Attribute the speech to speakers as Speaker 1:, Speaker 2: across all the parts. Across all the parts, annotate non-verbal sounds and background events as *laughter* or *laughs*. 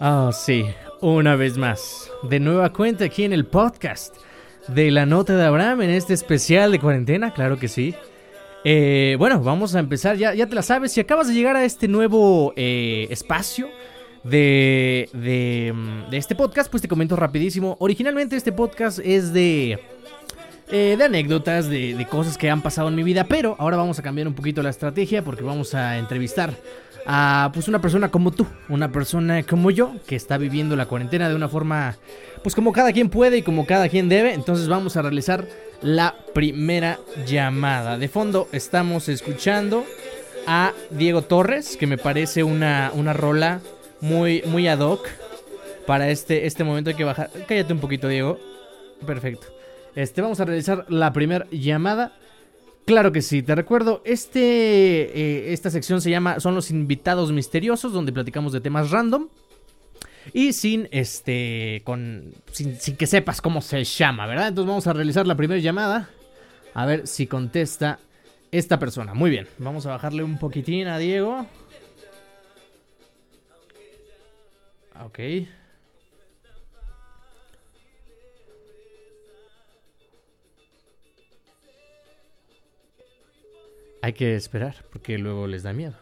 Speaker 1: Ah, sí, una vez más. De nueva cuenta aquí en el podcast de la nota de Abraham en este especial de cuarentena, claro que sí. Eh, bueno, vamos a empezar, ya, ya te la sabes, si acabas de llegar a este nuevo eh, espacio de, de, mm, de este podcast, pues te comento rapidísimo. Originalmente este podcast es de... eh, de anécdotas, de, de cosas que han pasado en mi vida, pero ahora vamos a cambiar un poquito la estrategia porque vamos a entrevistar a pues una persona como tú, una persona como yo, que está viviendo la cuarentena de una forma, pues como cada quien puede y como cada quien debe. Entonces vamos a realizar la primera llamada. De fondo estamos escuchando a Diego Torres, que me parece una, una rola muy, muy ad hoc para este, este momento. Hay que bajar. Cállate un poquito, Diego. Perfecto. Este, vamos a realizar la primera llamada. Claro que sí, te recuerdo, este, eh, esta sección se llama Son los invitados misteriosos, donde platicamos de temas random. Y sin este. con. Sin, sin que sepas cómo se llama, ¿verdad? Entonces vamos a realizar la primera llamada. A ver si contesta esta persona. Muy bien. Vamos a bajarle un poquitín a Diego. Ok. Hay que esperar, porque luego les da miedo.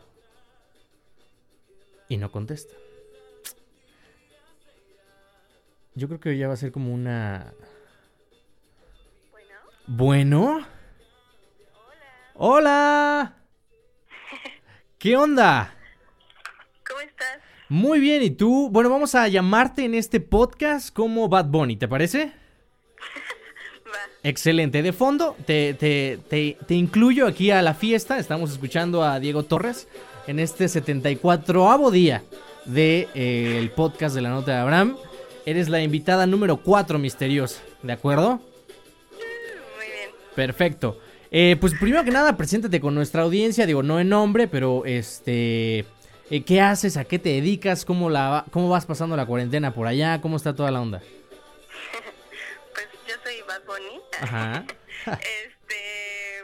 Speaker 1: Y no contesta. Yo creo que ya va a ser como una...
Speaker 2: Bueno,
Speaker 1: Bueno. Hola. ¿Qué onda?
Speaker 2: ¿cómo estás?
Speaker 1: Muy bien, ¿y tú? Bueno, vamos a llamarte en este podcast como Bad Bunny, ¿te parece? Excelente. De fondo, te, te, te, te incluyo aquí a la fiesta. Estamos escuchando a Diego Torres en este 74avo día del de, eh, el podcast de la nota de Abraham. Eres la invitada número 4 misteriosa, ¿de acuerdo?
Speaker 2: Muy bien.
Speaker 1: Perfecto. Eh, pues primero que nada, preséntate con nuestra audiencia. Digo, no en nombre, pero este. eh, ¿Qué haces? ¿A qué te dedicas? ¿Cómo, la, ¿Cómo vas pasando la cuarentena por allá? ¿Cómo está toda la onda? Ajá. *laughs*
Speaker 2: Este,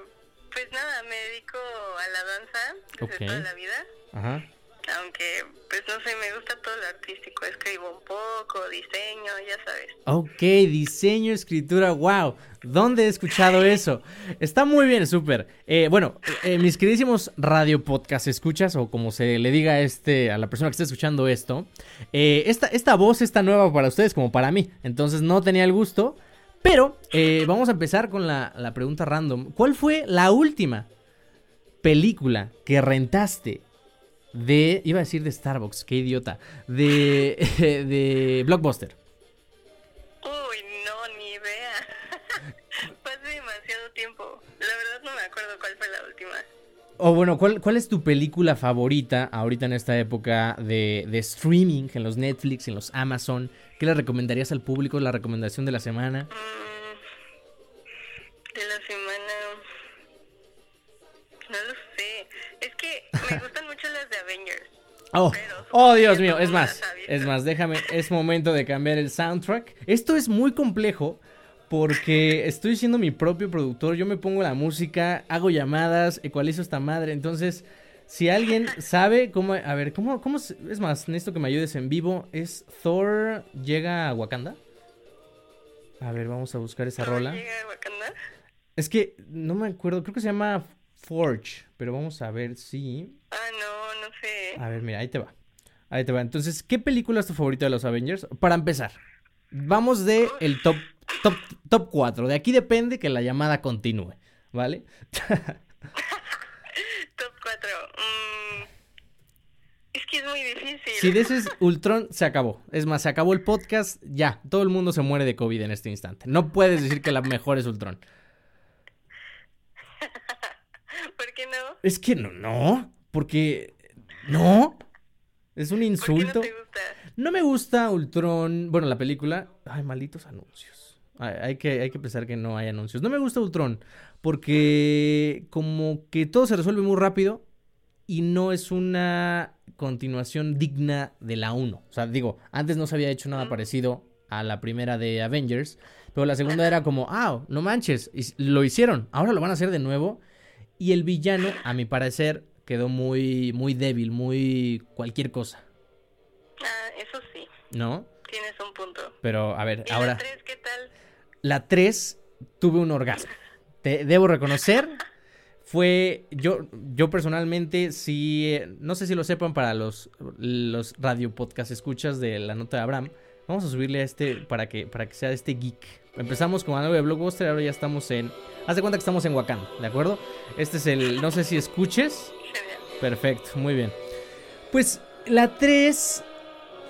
Speaker 2: pues nada, me dedico a la danza desde toda la vida.
Speaker 1: Ajá.
Speaker 2: Aunque, pues no sé, me gusta todo lo artístico. Escribo un poco, diseño, ya sabes.
Speaker 1: Ok, diseño, escritura, wow. ¿Dónde he escuchado *laughs* eso? Está muy bien, súper. Eh, bueno, eh, mis queridísimos radio podcast escuchas, o como se le diga a, este, a la persona que está escuchando esto, eh, esta, esta voz está nueva para ustedes como para mí. Entonces no tenía el gusto. Pero eh, vamos a empezar con la, la pregunta random. ¿Cuál fue la última película que rentaste de... Iba a decir de Starbucks, qué idiota. De, *laughs* de Blockbuster.
Speaker 2: Uy, no, ni idea. *laughs* Hace demasiado tiempo. La verdad no me acuerdo cuál fue la última.
Speaker 1: O bueno, ¿cuál, ¿cuál es tu película favorita ahorita en esta época de, de streaming, en los Netflix, en los Amazon? ¿Qué le recomendarías al público? La recomendación de la semana.
Speaker 2: De la semana. No lo sé. Es que me *laughs* gustan mucho las de Avengers.
Speaker 1: Oh, oh Dios mío, es más, es más, déjame, es momento de cambiar el soundtrack. Esto es muy complejo porque estoy siendo mi propio productor, yo me pongo la música, hago llamadas, ecualizo esta madre, entonces, si alguien sabe cómo, a ver, cómo, cómo, es más, necesito que me ayudes en vivo, ¿es Thor llega a Wakanda? A ver, vamos a buscar esa
Speaker 2: ¿Cómo
Speaker 1: rola.
Speaker 2: llega a Wakanda?
Speaker 1: Es que no me acuerdo, creo que se llama Forge, pero vamos a ver si...
Speaker 2: Ah, no, no sé.
Speaker 1: A ver, mira, ahí te va. Ahí te va. Entonces, ¿qué película es tu favorita de los Avengers? Para empezar, vamos de el top, top, top 4. De aquí depende que la llamada continúe, ¿vale? *laughs*
Speaker 2: Top 4. es que es muy difícil.
Speaker 1: si dices Ultron, se acabó. Es más, se acabó el podcast, ya. Todo el mundo se muere de COVID en este instante. No puedes decir que la mejor es Ultron. *laughs*
Speaker 2: ¿Por qué no?
Speaker 1: Es que no, no. Porque... No. Es un
Speaker 2: ¿Por qué no
Speaker 1: insulto.
Speaker 2: te gusta?
Speaker 1: No me gusta Ultron. Bueno, la película. Ay, malditos anuncios. Hay, que, hay que pensar que no hay anuncios. No me gusta Ultron. Porque como que todo se resuelve muy rápido. Y no es una continuación digna de la 1. O sea, digo, antes no se había hecho nada parecido a la primera de Avengers. Pero la segunda era como, ah, no manches. lo hicieron. Ahora lo van a hacer de nuevo. Y el villano, a mi parecer, quedó muy, muy débil, muy cualquier cosa.
Speaker 2: Ah, es eso sí.
Speaker 1: ¿No?
Speaker 2: Tienes un punto.
Speaker 1: Pero, a ver,
Speaker 2: ¿Y
Speaker 1: ahora...
Speaker 2: la 3 qué tal?
Speaker 1: La 3 tuve un orgasmo. Te debo reconocer. Fue. Yo, yo personalmente, sí. eh, No sé si lo sepan para los, los radio podcast escuchas de la nota de Abraham. Vamos a subirle a este para que, para que sea este geek. Empezamos con algo de Blockbuster, ahora ya estamos en. Haz de cuenta que estamos en Wakanda, ¿de acuerdo? Este es el. No sé si escuches. Perfecto, muy bien. Pues la 3.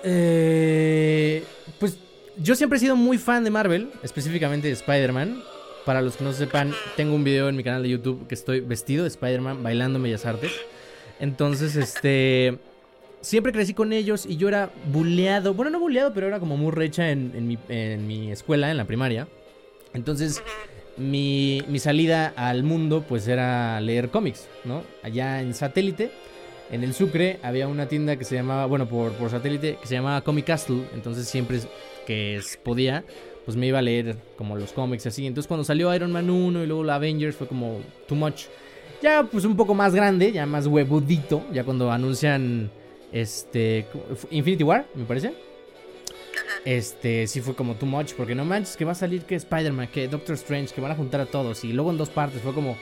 Speaker 1: eh, pues yo siempre he sido muy fan de Marvel, específicamente de Spider-Man. Para los que no sepan, tengo un video en mi canal de YouTube que estoy vestido de Spider-Man bailando en Bellas Artes. Entonces, este. Siempre crecí con ellos y yo era buleado. Bueno, no buleado, pero era como muy recha en, en mi, en mi escuela, en la primaria. Entonces, mi, mi salida al mundo, pues era leer cómics, ¿no? Allá en satélite, en el Sucre, había una tienda que se llamaba, bueno, por, por satélite, que se llamaba Comic Castle. Entonces, siempre que es- podía, pues me iba a leer como los cómics así. Entonces, cuando salió Iron Man 1 y luego la Avengers, fue como too much. Ya, pues un poco más grande, ya más huevudito, ya cuando anuncian este Infinity War, me parece. Este, sí fue como too much, porque no manches que va a salir que Spider-Man, que Doctor Strange, que van a juntar a todos, y luego en dos partes, fue como...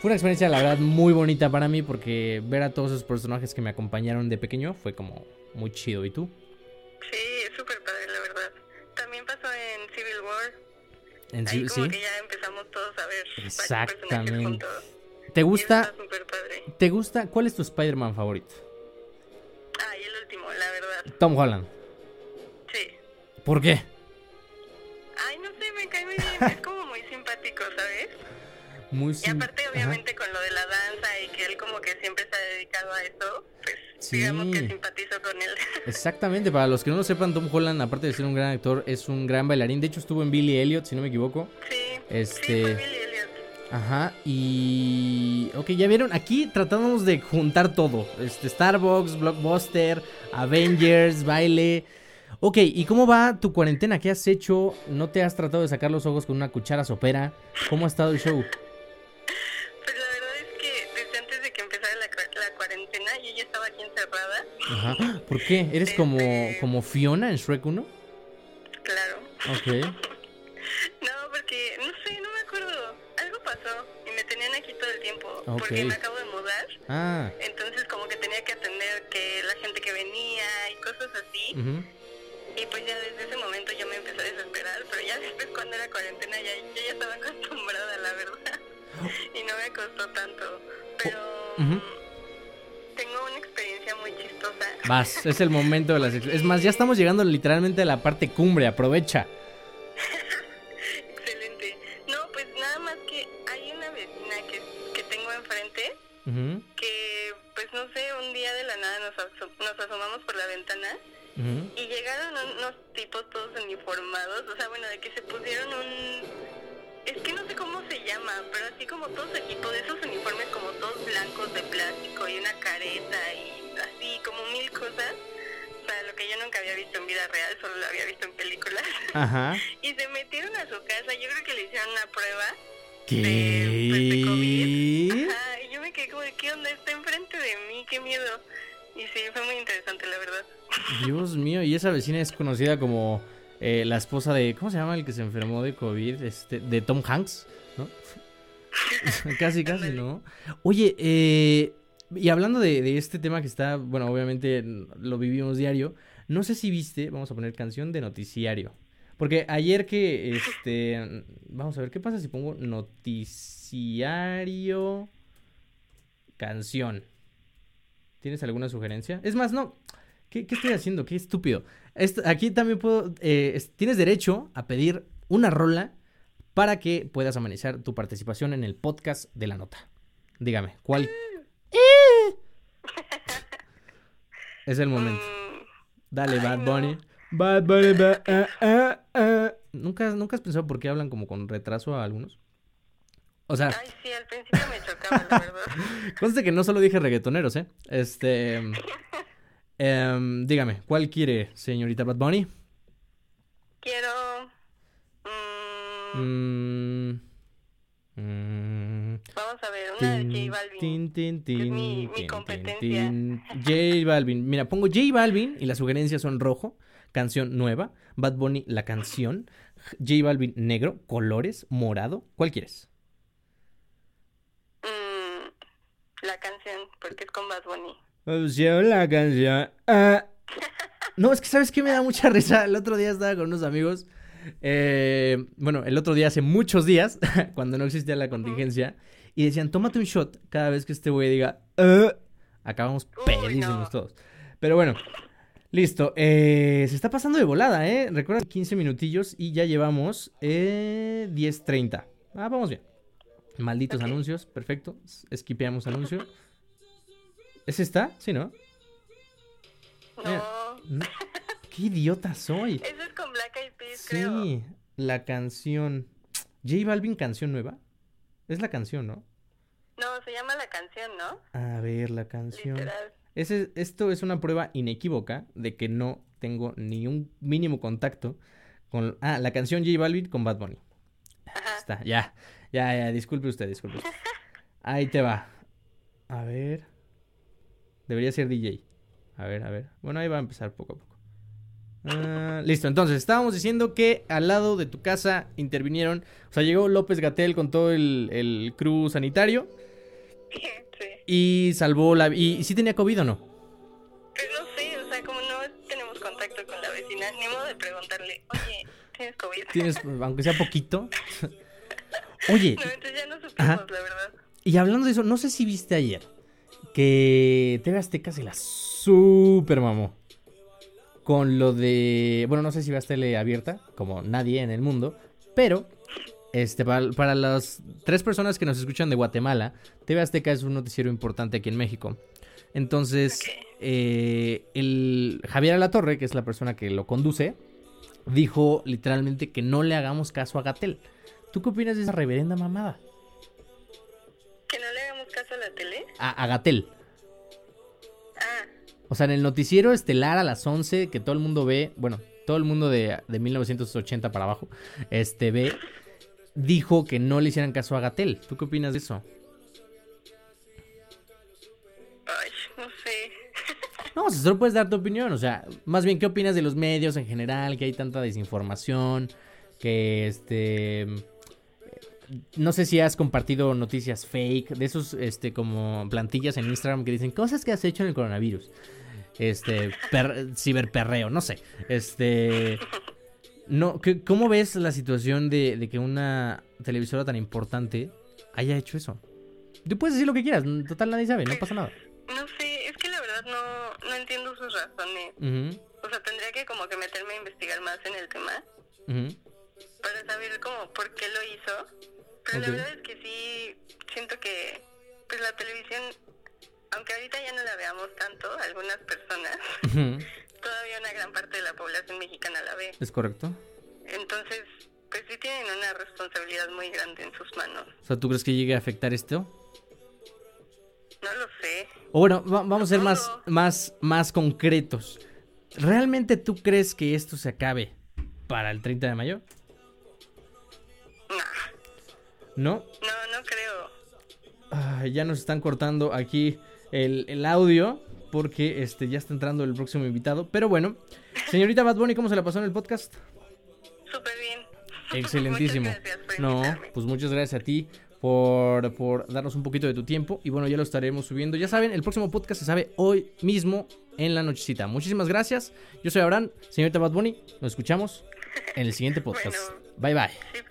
Speaker 1: Fue una experiencia, la verdad, muy bonita para mí, porque ver a todos esos personajes que me acompañaron de pequeño fue como muy chido. ¿Y tú?
Speaker 2: Sí, En Ahí como
Speaker 1: sí.
Speaker 2: que ya empezamos todos a ver
Speaker 1: Exactamente.
Speaker 2: juntos.
Speaker 1: ¿Te
Speaker 2: Y
Speaker 1: gusta?
Speaker 2: padre.
Speaker 1: ¿Te gusta? ¿Cuál es tu Spider-Man favorito?
Speaker 2: Ah, y el último, la verdad.
Speaker 1: Tom Holland.
Speaker 2: Sí.
Speaker 1: ¿Por qué?
Speaker 2: Ay, no sé, me cae muy bien. Es como muy simpático, ¿sabes?
Speaker 1: Muy
Speaker 2: Y
Speaker 1: sim-
Speaker 2: aparte,
Speaker 1: Ajá.
Speaker 2: obviamente, con lo de la danza y que él como que siempre se ha dedicado a eso,
Speaker 1: Sí.
Speaker 2: digamos que simpatizo con él. *laughs*
Speaker 1: Exactamente, para los que no lo sepan, Tom Holland, aparte de ser un gran actor, es un gran bailarín. De hecho, estuvo en Billy Elliot, si no me equivoco.
Speaker 2: sí.
Speaker 1: Este-
Speaker 2: Sí, fue Billy Elliot.
Speaker 1: Ajá, y... Ok, ya vieron, aquí tratamos de juntar todo. Este, Starbucks, Blockbuster, Avengers, *laughs* baile... Ok, ¿y cómo va tu cuarentena? ¿Qué has hecho? ¿No te has tratado de sacar los ojos con una cuchara sopera? ¿Cómo ha estado el show? Ajá. ¿Por qué? ¿Eres como,
Speaker 2: Este-
Speaker 1: como Fiona en Shrek 1?
Speaker 2: Claro.
Speaker 1: Ok. *laughs*
Speaker 2: No, porque, no sé, no me acuerdo. Algo pasó y me tenían aquí todo el tiempo. Porque me acabo de mudar.
Speaker 1: Ah.
Speaker 2: Entonces como que tenía que atender que la gente que venía y cosas así. Y pues ya desde ese momento yo me empecé a desesperar. Pero ya después cuando era cuarentena ya, yo ya estaba *laughs* acostumbrada, la verdad. *gasps* Y no me costó tanto. Pero
Speaker 1: Vas, es el momento de las... Es más, ya estamos llegando literalmente a la parte cumbre, aprovecha.
Speaker 2: Excelente. No, pues nada más que hay una vecina que, que tengo enfrente que, pues no sé, un día de la nada nos, aso- nos asomamos por la ventana y llegaron un- unos tipos todos uniformados, o sea, bueno, de que se pusieron un... Es que no sé cómo se llama, pero así como todo su equipo de esos uniformes como todos blancos de plástico y una careta yo nunca había visto en vida real, solo lo había visto en películas.
Speaker 1: Ajá. *laughs*
Speaker 2: Y se metieron a su casa, yo creo que le hicieron una prueba de, pues, de
Speaker 1: ¿Qué?
Speaker 2: COVID. *laughs* Ajá, y yo me quedé como ¿qué onda? Está enfrente de mí, qué miedo. Y sí, fue muy interesante, la verdad. *laughs*
Speaker 1: Dios mío, y esa vecina es conocida como eh, la esposa de... ¿Cómo se llama el que se enfermó de COVID? Este, de Tom Hanks, ¿no? casi, casi, ¿no? Oye, eh, y hablando de, de este tema que está, bueno, obviamente lo vivimos diario, no sé si viste, vamos a poner canción de noticiario. Porque ayer que, este, *laughs* vamos a ver, ¿qué pasa si pongo noticiario canción? ¿Tienes alguna sugerencia? Es más, no. ¿Qué, qué estoy haciendo? Qué estúpido. Esto- aquí también puedo. eh, es- tienes derecho a pedir una rola para que puedas amenizar tu participación en el podcast de la nota. Dígame, ¿cuál? *laughs* Es el momento. Dale,
Speaker 2: Ay,
Speaker 1: Bad
Speaker 2: no.
Speaker 1: Bunny. Bad Bunny, ba- ah, ah, ah. ¿Nunca, ¿Nunca has pensado por qué hablan como con retraso a algunos? O sea,
Speaker 2: ay, sí, al principio me chocaba, la verdad. *laughs*
Speaker 1: Conste que no solo dije reggaetoneros, ¿eh? Este. em, dígame, ¿cuál quiere, señorita Bad Bunny?
Speaker 2: Quiero... mm,
Speaker 1: Mm,
Speaker 2: a ver, una de J Balvin.
Speaker 1: Tin, tin,
Speaker 2: que es
Speaker 1: tin,
Speaker 2: mi- competencia.
Speaker 1: J Balvin. Mira, pongo J Balvin y las sugerencias son rojo, canción nueva. Bad Bunny, la canción. J Balvin, negro, colores, morado. ¿Cuál quieres?
Speaker 2: Mm, la canción, porque es con Bad Bunny.
Speaker 1: Opción la canción. Ah. No, es que sabes que me da mucha risa. El otro día estaba con unos amigos. eh, bueno, el otro día hace muchos días, *laughs* cuando no existía la contingencia, y decían, tómate un shot cada vez que este güey diga, "Ah". acabamos pedísimos
Speaker 2: no.
Speaker 1: todos. Pero bueno, listo. eh, se está pasando de volada, ¿eh? Recuerda 15 minutillos y ya llevamos eh, 10.30. Ah, vamos bien. Malditos anuncios, perfecto. Esquipeamos anuncio. ¿Es esta? Sí, ¿no?
Speaker 2: No,
Speaker 1: No. *laughs* Qué idiota soy.
Speaker 2: eso es con Black Eyed Peas, creo.
Speaker 1: Sí, la canción. J Balvin, canción nueva. Es la canción, ¿no?
Speaker 2: No, se llama la canción, ¿no?
Speaker 1: A ver, la canción.
Speaker 2: Literal.
Speaker 1: Ese, esto es una prueba inequívoca de que no tengo ni un mínimo contacto con. Ah, la canción J Balvin con Bad Bunny.
Speaker 2: Ajá.
Speaker 1: Está, ya. Ya, ya, disculpe usted, disculpe usted. *laughs* Ahí te va. A ver. Debería ser DJ. A ver, a ver. Bueno, ahí va a empezar poco a poco. Ah, listo, entonces estábamos diciendo que al lado de tu casa intervinieron. O sea, llegó López Gatel con todo el, el crew sanitario
Speaker 2: Sí.
Speaker 1: y salvó la. ¿Y, y sí tenía COVID o no?
Speaker 2: Pero no sé, o sea, como no tenemos contacto con la vecina, ni modo de preguntarle, oye, ¿tienes COVID?
Speaker 1: Tienes, aunque sea poquito. *laughs* Oye,
Speaker 2: No, entonces ya no supimos,
Speaker 1: Ajá.
Speaker 2: la verdad.
Speaker 1: Y hablando de eso, no sé si viste ayer que TV Azteca se la super mamó con lo de, bueno, no sé si vas tele abierta, como nadie en el mundo, pero este para, para las tres personas que nos escuchan de Guatemala, TV Azteca es un noticiero importante aquí en México. Entonces, eh, el Javier Alatorre, que es la persona que lo conduce, dijo literalmente que no le hagamos caso a Gatel. ¿Tú qué opinas de esa reverenda mamada?
Speaker 2: ¿Que no le hagamos caso a la tele?
Speaker 1: A, a Gatel. O sea, en el noticiero estelar a las 11 que todo el mundo ve, bueno, todo el mundo de, de 1980 para abajo, este ve, dijo que no le hicieran caso a Gatel. ¿Tú qué opinas de eso?
Speaker 2: ay, no sé. *laughs*
Speaker 1: No, o sea, solo puedes dar tu opinión, o sea, más bien, ¿qué opinas de los medios en general? Que hay tanta desinformación, que este... No sé si has compartido noticias fake, de esos, este, como plantillas en Instagram que dicen cosas que has hecho en el coronavirus. Este, per- ciberperreo, no sé. Este... No, ¿qué- ¿Cómo ves la situación de, de que una televisora tan importante haya hecho eso? Tú puedes decir lo que quieras, total nadie sabe, no pasa nada.
Speaker 2: No sé, es que la verdad no, no entiendo sus razones. O sea, tendría que como que meterme a investigar más en el tema para saber como por qué lo hizo. Pero la verdad es que sí, siento que pues la televisión, aunque ahorita ya no la veamos tanto, algunas personas, todavía una gran parte de la población mexicana la ve.
Speaker 1: Es correcto.
Speaker 2: Entonces, pues sí tienen una responsabilidad muy grande en sus manos.
Speaker 1: O sea, ¿tú crees que llegue a afectar esto?
Speaker 2: No lo sé.
Speaker 1: O bueno, va- vamos a ser más, más, más concretos. ¿Realmente tú crees que esto se acabe para el 30 de mayo?
Speaker 2: Nah,
Speaker 1: ¿No?
Speaker 2: no, no creo.
Speaker 1: Ay, ya nos están cortando aquí el, el audio porque este, ya está entrando el próximo invitado. Pero bueno, señorita Bad Bunny, ¿cómo se la pasó en el podcast?
Speaker 2: Súper bien. *laughs*
Speaker 1: Excelentísimo.
Speaker 2: Gracias por
Speaker 1: No, pues muchas gracias a ti por, por darnos un poquito de tu tiempo. Y bueno, ya lo estaremos subiendo. Ya saben, el próximo podcast se sabe hoy mismo en la nochecita. Muchísimas gracias. Yo soy Abraham, señorita Bad Bunny. Nos escuchamos en el siguiente podcast.
Speaker 2: Bueno.
Speaker 1: Bye bye.
Speaker 2: Sí.